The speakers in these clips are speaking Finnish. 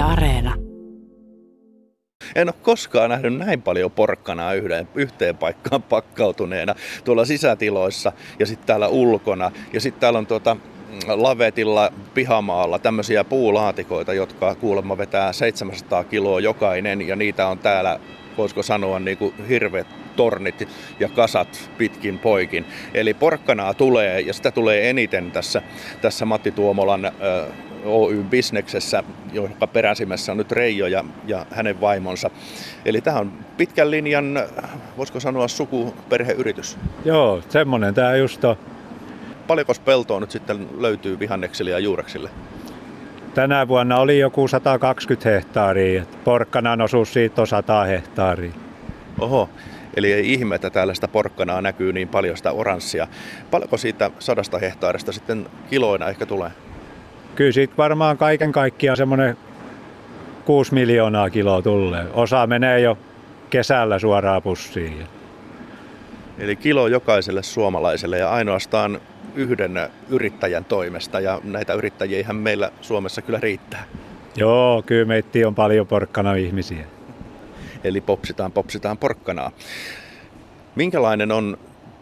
Areena. En ole koskaan nähnyt näin paljon porkkanaa yhden, yhteen paikkaan pakkautuneena tuolla sisätiloissa ja sitten täällä ulkona. Ja sitten täällä on tuota, lavetilla pihamaalla tämmöisiä puulaatikoita, jotka kuulemma vetää 700 kiloa jokainen ja niitä on täällä, voisiko sanoa, niin kuin hirveät tornit ja kasat pitkin poikin. Eli porkkanaa tulee ja sitä tulee eniten tässä, tässä Matti Tuomolan ö, Oy-bisneksessä, jonka peräsimessä on nyt Reijo ja, ja hänen vaimonsa. Eli tämä on pitkän linjan, voisiko sanoa, sukuperheyritys. Joo, semmonen tämä just on. Paljonko peltoa nyt sitten löytyy vihanneksille ja juureksille? Tänä vuonna oli joku 120 hehtaaria. Porkkanan osuus siitä on 100 hehtaaria. Oho, eli ei ihme, että täällä sitä porkkanaa näkyy niin paljon sitä oranssia. Paljonko siitä sadasta hehtaarista sitten kiloina ehkä tulee? Kyllä siitä varmaan kaiken kaikkiaan semmoinen 6 miljoonaa kiloa tulee. Osa menee jo kesällä suoraan pussiin. Eli kilo jokaiselle suomalaiselle ja ainoastaan yhden yrittäjän toimesta ja näitä yrittäjiä meillä Suomessa kyllä riittää. Joo, kyllä meitä on paljon porkkana ihmisiä. Eli popsitaan, popsitaan porkkanaa. Minkälainen on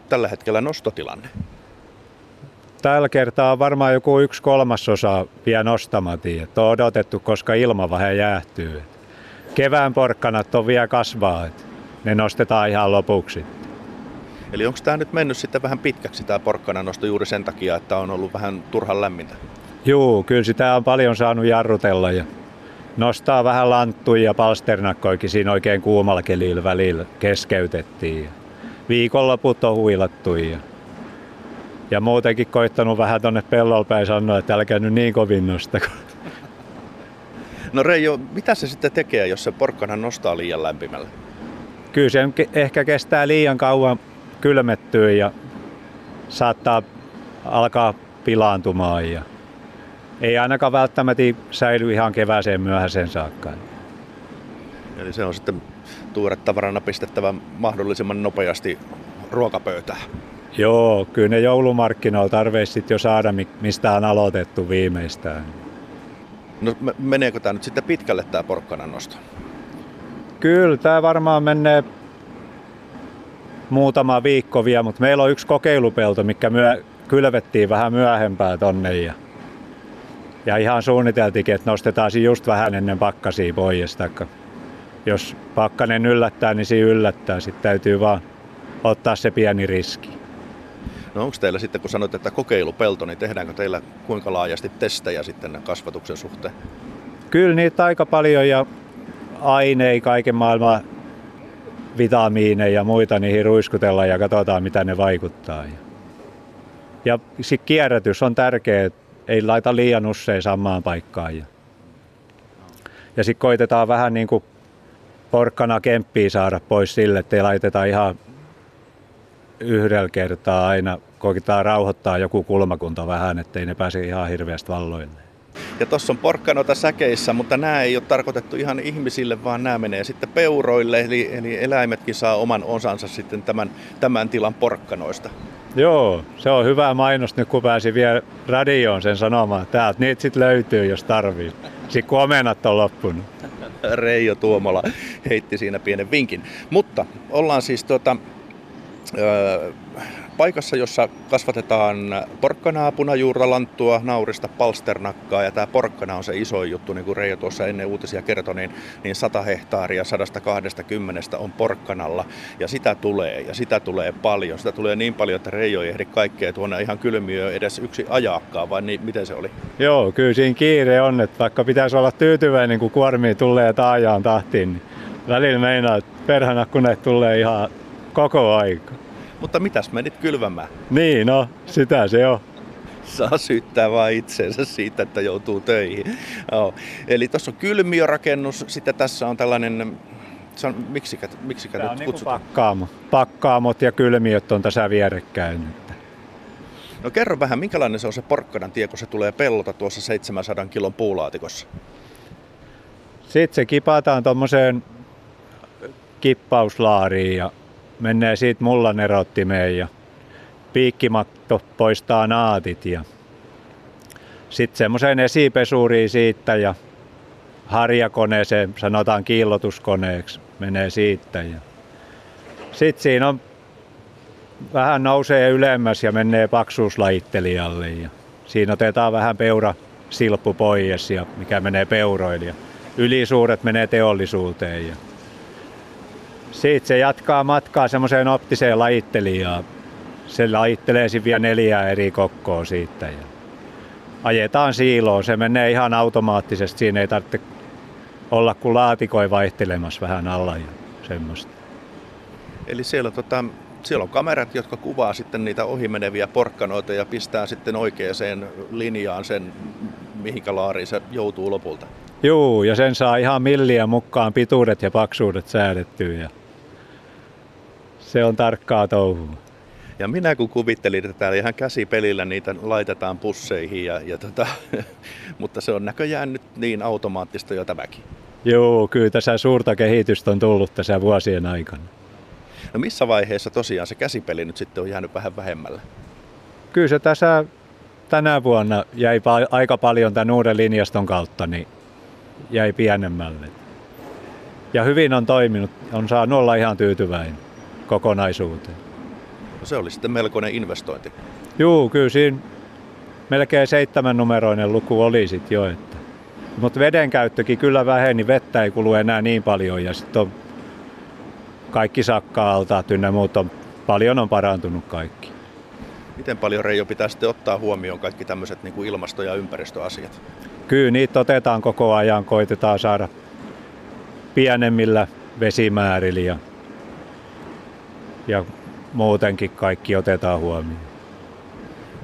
tällä hetkellä nostotilanne? Tällä kertaa on varmaan joku yksi kolmasosa vielä nostamatiin. Että on odotettu, koska ilma vähän jäähtyy. Kevään porkkanat on vielä kasvaa. Että ne nostetaan ihan lopuksi. Eli onko tämä nyt mennyt sitten vähän pitkäksi tämä porkkana nosto juuri sen takia, että on ollut vähän turhan lämmintä? Juu, kyllä sitä on paljon saanut jarrutella ja nostaa vähän lanttuja ja palsternakkoikin siinä oikein kuumalla kelillä välillä keskeytettiin. Viikonloput on huilattu ja, ja muutenkin koittanut vähän tonne pellolle päin sanoa, että älkää nyt niin kovin nostako. No Reijo, mitä se sitten tekee, jos se porkkana nostaa liian lämpimällä? Kyllä se ehkä kestää liian kauan kylmettyä ja saattaa alkaa pilaantumaan. Ja ei ainakaan välttämättä säily ihan kevääseen myöhäiseen saakka. Eli se on sitten tuoretavarana pistettävä mahdollisimman nopeasti ruokapöytään. Joo, kyllä ne joulumarkkinoilla tarvitsisi jo saada, mistä on aloitettu viimeistään. No meneekö tämä nyt sitten pitkälle tämä porkkanan nosto? Kyllä, tämä varmaan menee muutama viikko vielä, mutta meillä on yksi kokeilupelto, mikä myö, kylvettiin vähän myöhempää tonne ja, ja ihan suunniteltiinkin, että nostetaan just vähän ennen pakkasia pois. Taikka jos pakkanen yllättää, niin siinä yllättää. Sitten täytyy vaan ottaa se pieni riski. No onko teillä sitten, kun sanoit, että kokeilupelto, niin tehdäänkö teillä kuinka laajasti testejä sitten kasvatuksen suhteen? Kyllä niitä aika paljon ja aineita kaiken maailman vitamiineja ja muita niihin ruiskutella ja katsotaan mitä ne vaikuttaa. Ja sitten kierrätys on tärkeä, ei laita liian usein samaan paikkaan. Ja, ja sitten koitetaan vähän niin kuin porkkana kemppiä saada pois sille, että ei laiteta ihan yhdellä kertaa aina, koitetaan rauhoittaa joku kulmakunta vähän, ettei ne pääse ihan hirveästi valloille. Ja tuossa on porkkanoita säkeissä, mutta nämä ei ole tarkoitettu ihan ihmisille, vaan nämä menee sitten peuroille, eli, eli eläimetkin saa oman osansa sitten tämän, tämän tilan porkkanoista. Joo, se on hyvä mainos nyt kun pääsi vielä radioon sen sanomaan, täältä niitä sitten löytyy, jos tarvii. Sitten kun omenat on loppunut. Reijo Tuomola heitti siinä pienen vinkin. Mutta ollaan siis tuota, öö, paikassa, jossa kasvatetaan porkkanaa, punajuurta, lanttua, naurista, palsternakkaa ja tämä porkkana on se iso juttu, niin kuin Reijo tuossa ennen uutisia kertoi, niin, niin 100 hehtaaria 120 on porkkanalla ja sitä tulee ja sitä tulee paljon. Sitä tulee niin paljon, että Reijo ei ehdi kaikkea tuonne ihan kylmiö edes yksi ajakkaa, vai niin, miten se oli? Joo, kyllä siinä kiire on, että vaikka pitäisi olla tyytyväinen, kun kuormii tulee taajaan tahtiin, niin välillä meinaa, että perhanakkuneet tulee ihan koko aika. Mutta mitäs menit kylvämään? Niin, no, sitä se on. Saa syyttää vaan itseensä siitä, että joutuu töihin. Joo. Eli tuossa on kylmiörakennus, sitten tässä on tällainen se on, miksikä, miksikä Tämä nyt on niin kutsutaan? Pakkaamo. Pakkaamot ja kylmiöt on tässä vierekkäin. No kerro vähän, minkälainen se on se porkkanan tie, kun se tulee pellota tuossa 700 kilon puulaatikossa? Sitten se kipataan tuommoiseen kippauslaariin ja menee siitä mullan erottimeen ja piikkimatto poistaa naatit ja sitten semmoiseen esipesuriin siitä ja harjakoneeseen, sanotaan kiillotuskoneeksi, menee siitä. Ja sitten siinä on vähän nousee ylemmäs ja menee paksuuslajittelijalle. Ja siinä otetaan vähän peura silppu pois, ja mikä menee peuroille. Ylisuuret menee teollisuuteen. Ja siitä se jatkaa matkaa semmoiseen optiseen lajittelijaan. Se lajittelee vielä neljää eri kokkoa siitä. Ja ajetaan siiloon. Se menee ihan automaattisesti. Siinä ei tarvitse olla kuin laatikoi vaihtelemassa vähän alla ja semmoista. Eli siellä, tota, siellä on kamerat, jotka kuvaa sitten niitä ohimeneviä porkkanoita ja pistää sitten oikeaan linjaan sen, mihinkä laariin se joutuu lopulta. Joo, ja sen saa ihan milliä mukaan pituudet ja paksuudet säädettyä. Ja se on tarkkaa touhua. Ja minä kun kuvittelin, että täällä ihan käsipelillä niitä laitetaan pusseihin, ja, ja tota, mutta se on näköjään nyt niin automaattista jo tämäkin. Joo, kyllä tässä suurta kehitystä on tullut tässä vuosien aikana. No missä vaiheessa tosiaan se käsipeli nyt sitten on jäänyt vähän vähemmällä? Kyllä se tässä tänä vuonna jäi aika paljon tämän uuden linjaston kautta, niin jäi pienemmälle. Ja hyvin on toiminut, on saanut olla ihan tyytyväinen kokonaisuuteen. No se oli sitten melkoinen investointi. Joo, kyllä siinä melkein seitsemän numeroinen luku oli sitten jo. Että. Mutta veden käyttökin kyllä väheni, vettä ei kulu enää niin paljon ja sitten on kaikki sakka-altaat ynnä muut on, paljon on parantunut kaikki. Miten paljon Reijo pitää sitten ottaa huomioon kaikki tämmöiset niin kuin ilmasto- ja ympäristöasiat? Kyllä niitä otetaan koko ajan, koitetaan saada pienemmillä vesimäärillä ja, ja muutenkin kaikki otetaan huomioon.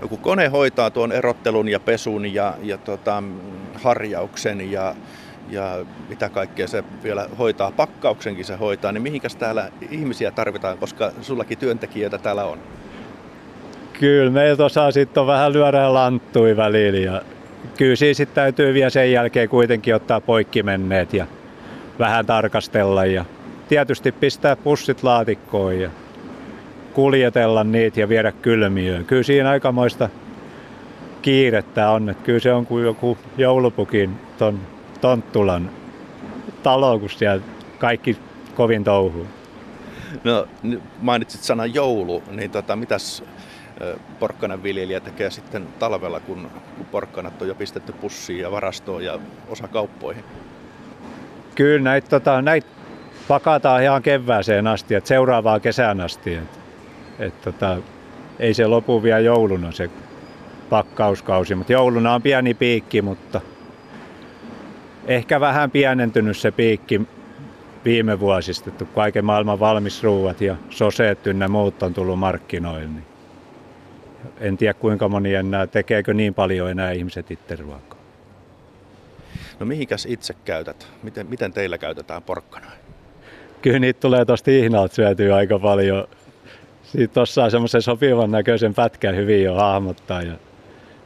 No kun kone hoitaa tuon erottelun ja pesun ja, ja tota, harjauksen ja, ja mitä kaikkea se vielä hoitaa, pakkauksenkin se hoitaa, niin mihinkäs täällä ihmisiä tarvitaan, koska sullakin työntekijöitä täällä on? Kyllä, meiltä osaa sitten on vähän lyödä lanttui välillä ja kyllä siis sitten täytyy vielä sen jälkeen kuitenkin ottaa poikki menneet ja vähän tarkastella ja tietysti pistää pussit laatikkoon ja kuljetella niitä ja viedä kylmiöön. Kyllä siinä aikamoista kiirettä on, että kyllä se on kuin joku joulupukin ton Tonttulan talo, kun siellä kaikki kovin touhuu. No mainitsit sanan joulu, niin tota, mitäs porkkanan viljelijä tekee sitten talvella, kun, kun porkkanat on jo pistetty pussiin ja varastoon ja osa kauppoihin? Kyllä näitä, tota, näitä pakataan ihan kevääseen asti, että seuraavaa kesään asti. Et, et, tota, ei se lopu vielä jouluna se pakkauskausi, mutta jouluna on pieni piikki, mutta ehkä vähän pienentynyt se piikki viime vuosista, että kaiken maailman valmisruuat ja soseet ynnä muut on tullut markkinoille. Niin en tiedä kuinka moni enää, tekeekö niin paljon enää ihmiset itse ruokaa. No mihinkäs itse käytät? Miten, miten teillä käytetään porkkana? Kyllä niitä tulee tosta ihnalta syötyä aika paljon. Siitä tuossa semmoisen sopivan näköisen pätkän hyvin jo hahmottaa. Ja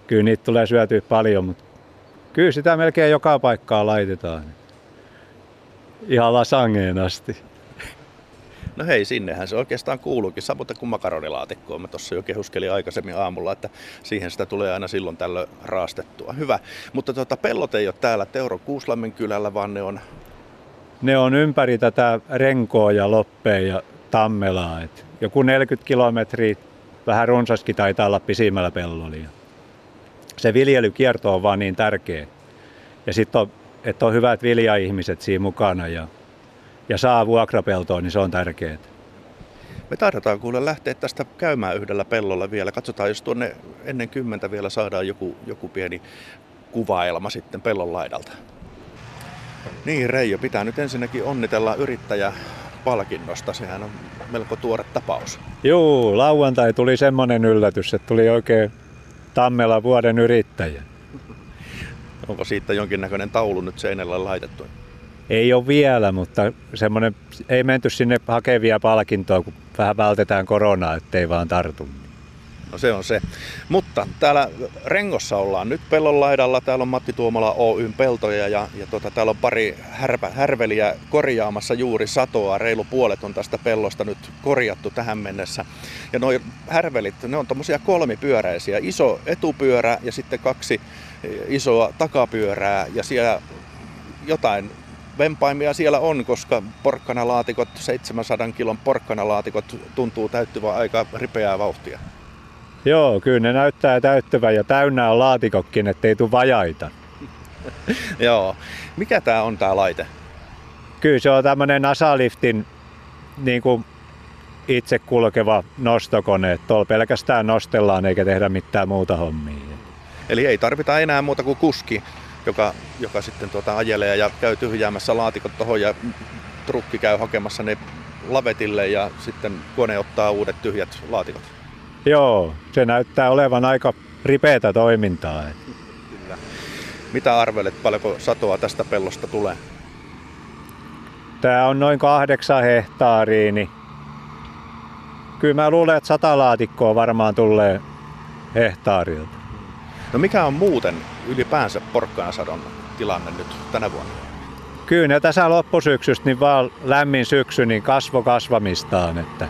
kyllä niitä tulee syötyä paljon, mutta kyllä sitä melkein joka paikkaa laitetaan. Ihan lasangeen asti. No hei, sinnehän se oikeastaan kuuluukin, samoin kuin makaronilaatikkoon. Mä tuossa jo kehuskelin aikaisemmin aamulla, että siihen sitä tulee aina silloin tällöin raastettua. Hyvä, mutta tuota, pellot ei ole täällä Teuro Kuuslammen kylällä, vaan ne on... Ne on ympäri tätä Renkoa ja Loppea ja Tammelaa. Et joku 40 kilometriä, vähän runsaskin taitaa olla pisimmällä pellolla. Se viljelykierto on vaan niin tärkeä. Ja sitten on, että on hyvät viljaihmiset siinä mukana ja ja saa vuokrapeltoa, niin se on tärkeää. Me taidetaan kuule lähteä tästä käymään yhdellä pellolla vielä. Katsotaan, jos tuonne ennen kymmentä vielä saadaan joku, joku pieni kuvaelma sitten pellon laidalta. Niin Reijo, pitää nyt ensinnäkin onnitella yrittäjä palkinnosta. Sehän on melko tuore tapaus. Joo, lauantai tuli semmoinen yllätys, että tuli oikein Tammela vuoden yrittäjä. Onko siitä jonkinnäköinen taulu nyt seinällä laitettu? Ei ole vielä, mutta semmoinen, ei menty sinne hakevia palkintoa, kun vähän vältetään koronaa, ettei vaan tartu. No se on se. Mutta täällä Rengossa ollaan nyt pellon laidalla. Täällä on Matti Tuomala Oyn peltoja ja, ja tota, täällä on pari härpä, härveliä korjaamassa juuri satoa. Reilu puolet on tästä pellosta nyt korjattu tähän mennessä. Ja nuo härvelit, ne on tommosia kolmipyöräisiä. Iso etupyörä ja sitten kaksi isoa takapyörää ja siellä jotain vempaimia siellä on, koska porkkanalaatikot, 700 kilon porkkanalaatikot tuntuu täyttyvän aika ripeää vauhtia. Joo, kyllä ne näyttää täyttävän ja täynnä on laatikokkin, ettei tule vajaita. Joo. Mikä tämä on tämä laite? Kyllä se on tämmöinen Asaliftin niin kuin itse kulkeva nostokone. Tuolla pelkästään nostellaan eikä tehdä mitään muuta hommia. Eli ei tarvita enää muuta kuin kuski, joka, joka sitten tuota ajelee ja käy tyhjäämässä laatikot tuohon ja trukki käy hakemassa ne lavetille ja sitten kone ottaa uudet tyhjät laatikot. Joo, se näyttää olevan aika ripeätä toimintaa. Kyllä. Mitä arvelet, paljonko satoa tästä pellosta tulee? Tämä on noin kahdeksan hehtaaria, niin kyllä mä luulen, että sata laatikkoa varmaan tulee hehtaarilta. No mikä on muuten ylipäänsä porkkanasadon tilanne nyt tänä vuonna? Kyllä tässä loppusyksystä niin vaan lämmin syksy niin kasvo kasvamistaan. Että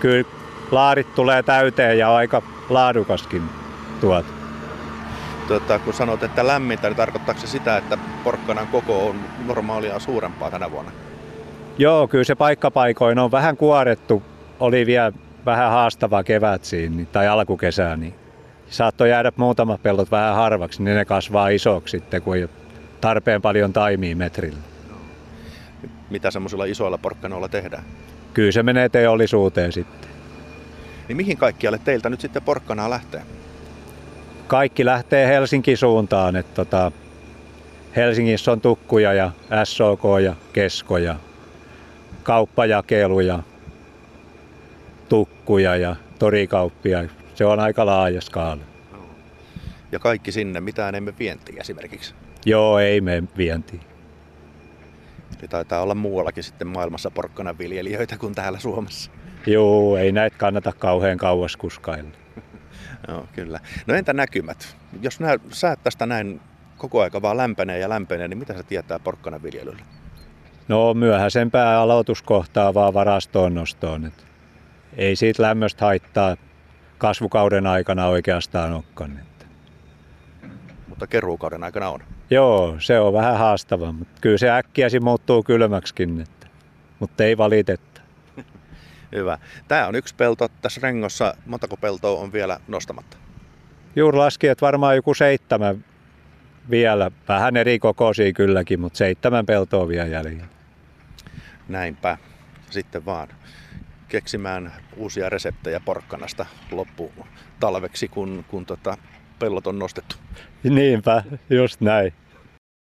kyllä laarit tulee täyteen ja aika laadukaskin tuot. Tota, kun sanot, että lämmintä, niin tarkoittaako se sitä, että porkkanan koko on normaalia suurempaa tänä vuonna? Joo, kyllä se paikkapaikoin on vähän kuorettu. Oli vielä vähän haastava kevät siinä, tai alkukesää, niin saattoi jäädä muutama pellot vähän harvaksi, niin ne kasvaa isoksi sitten, kun ei ole tarpeen paljon taimia metrillä. Mitä semmoisilla isoilla porkkanoilla tehdään? Kyllä se menee teollisuuteen sitten. Niin mihin kaikkialle teiltä nyt sitten porkkanaa lähtee? Kaikki lähtee Helsingin suuntaan. Että tota, Helsingissä on tukkuja ja SOK ja keskoja, kauppajakeluja, tukkuja ja torikauppia. Se on aika laaja skaala. Ja kaikki sinne, mitään emme vientiin esimerkiksi. Joo, ei me vientiin. Eli taitaa olla muuallakin sitten maailmassa porkkanaviljelijöitä kuin täällä Suomessa. Joo, ei näitä kannata kauhean kauas kuskailla. Joo, kyllä. No entä näkymät? Jos nää, säät tästä näin koko aika vaan lämpenee ja lämpenee, niin mitä se tietää porkkanaviljelylle? No myöhäisempää aloituskohtaa vaan varastoon nostoon. Et ei siitä lämmöstä haittaa kasvukauden aikana oikeastaan olekaan. Että. Mutta keruukauden aikana on. Joo, se on vähän haastava, mutta kyllä se äkkiäsi muuttuu kylmäksikin, että, mutta ei valitetta. Hyvä. Tämä on yksi pelto tässä rengossa. Montako peltoa on vielä nostamatta? Juuri laski, että varmaan joku seitsemän vielä. Vähän eri kokoisia kylläkin, mutta seitsemän peltoa vielä jäljellä. Näinpä. Sitten vaan keksimään uusia reseptejä porkkanasta loppu talveksi, kun, kun tota, pellot on nostettu. Niinpä, just näin.